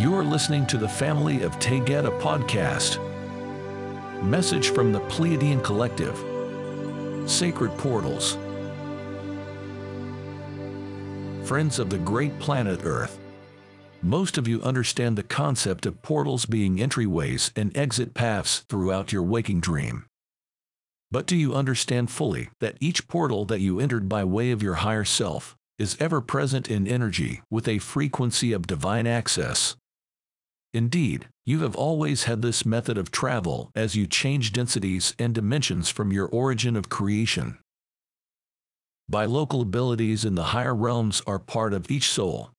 You are listening to the Family of Taygeta podcast. Message from the Pleiadian Collective. Sacred Portals. Friends of the great planet Earth. Most of you understand the concept of portals being entryways and exit paths throughout your waking dream. But do you understand fully that each portal that you entered by way of your higher self is ever present in energy with a frequency of divine access? Indeed, you have always had this method of travel as you change densities and dimensions from your origin of creation. Bilocal abilities in the higher realms are part of each soul.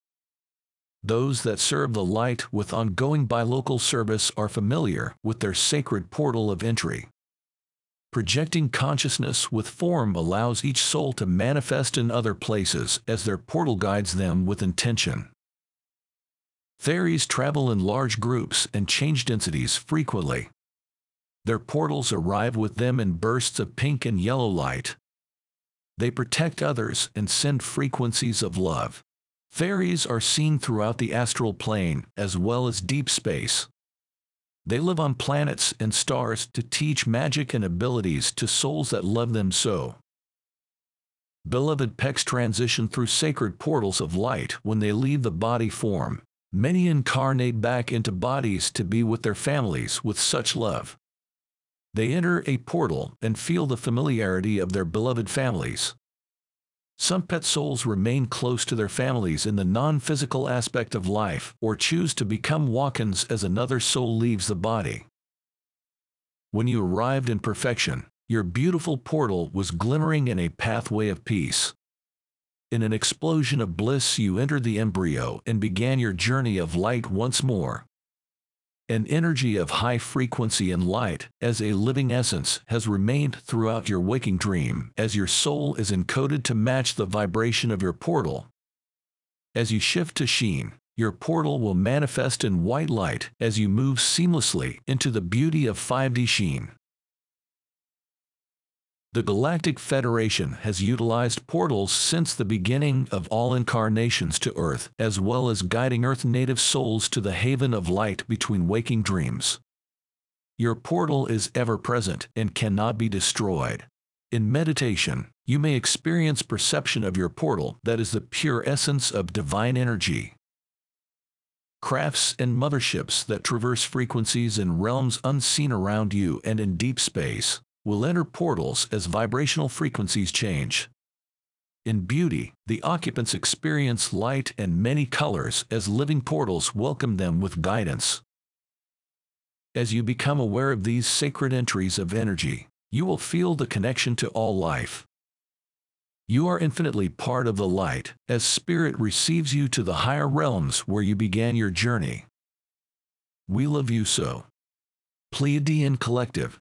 Those that serve the light with ongoing bilocal service are familiar with their sacred portal of entry. Projecting consciousness with form allows each soul to manifest in other places as their portal guides them with intention. Theries travel in large groups and change densities frequently. Their portals arrive with them in bursts of pink and yellow light. They protect others and send frequencies of love. Fairies are seen throughout the astral plane as well as deep space. They live on planets and stars to teach magic and abilities to souls that love them so. Beloved Pecks transition through sacred portals of light when they leave the body form. Many incarnate back into bodies to be with their families with such love. They enter a portal and feel the familiarity of their beloved families. Some pet souls remain close to their families in the non-physical aspect of life or choose to become walk-ins as another soul leaves the body. When you arrived in perfection, your beautiful portal was glimmering in a pathway of peace. In an explosion of bliss you entered the embryo and began your journey of light once more an energy of high frequency and light as a living essence has remained throughout your waking dream as your soul is encoded to match the vibration of your portal. As you shift to sheen, your portal will manifest in white light as you move seamlessly into the beauty of 5D sheen. The Galactic Federation has utilized portals since the beginning of all incarnations to Earth, as well as guiding Earth native souls to the haven of light between waking dreams. Your portal is ever present and cannot be destroyed. In meditation, you may experience perception of your portal that is the pure essence of divine energy. Crafts and motherships that traverse frequencies and realms unseen around you and in deep space will enter portals as vibrational frequencies change. In beauty, the occupants experience light and many colors as living portals welcome them with guidance. As you become aware of these sacred entries of energy, you will feel the connection to all life. You are infinitely part of the light as Spirit receives you to the higher realms where you began your journey. We love you so. Pleiadian Collective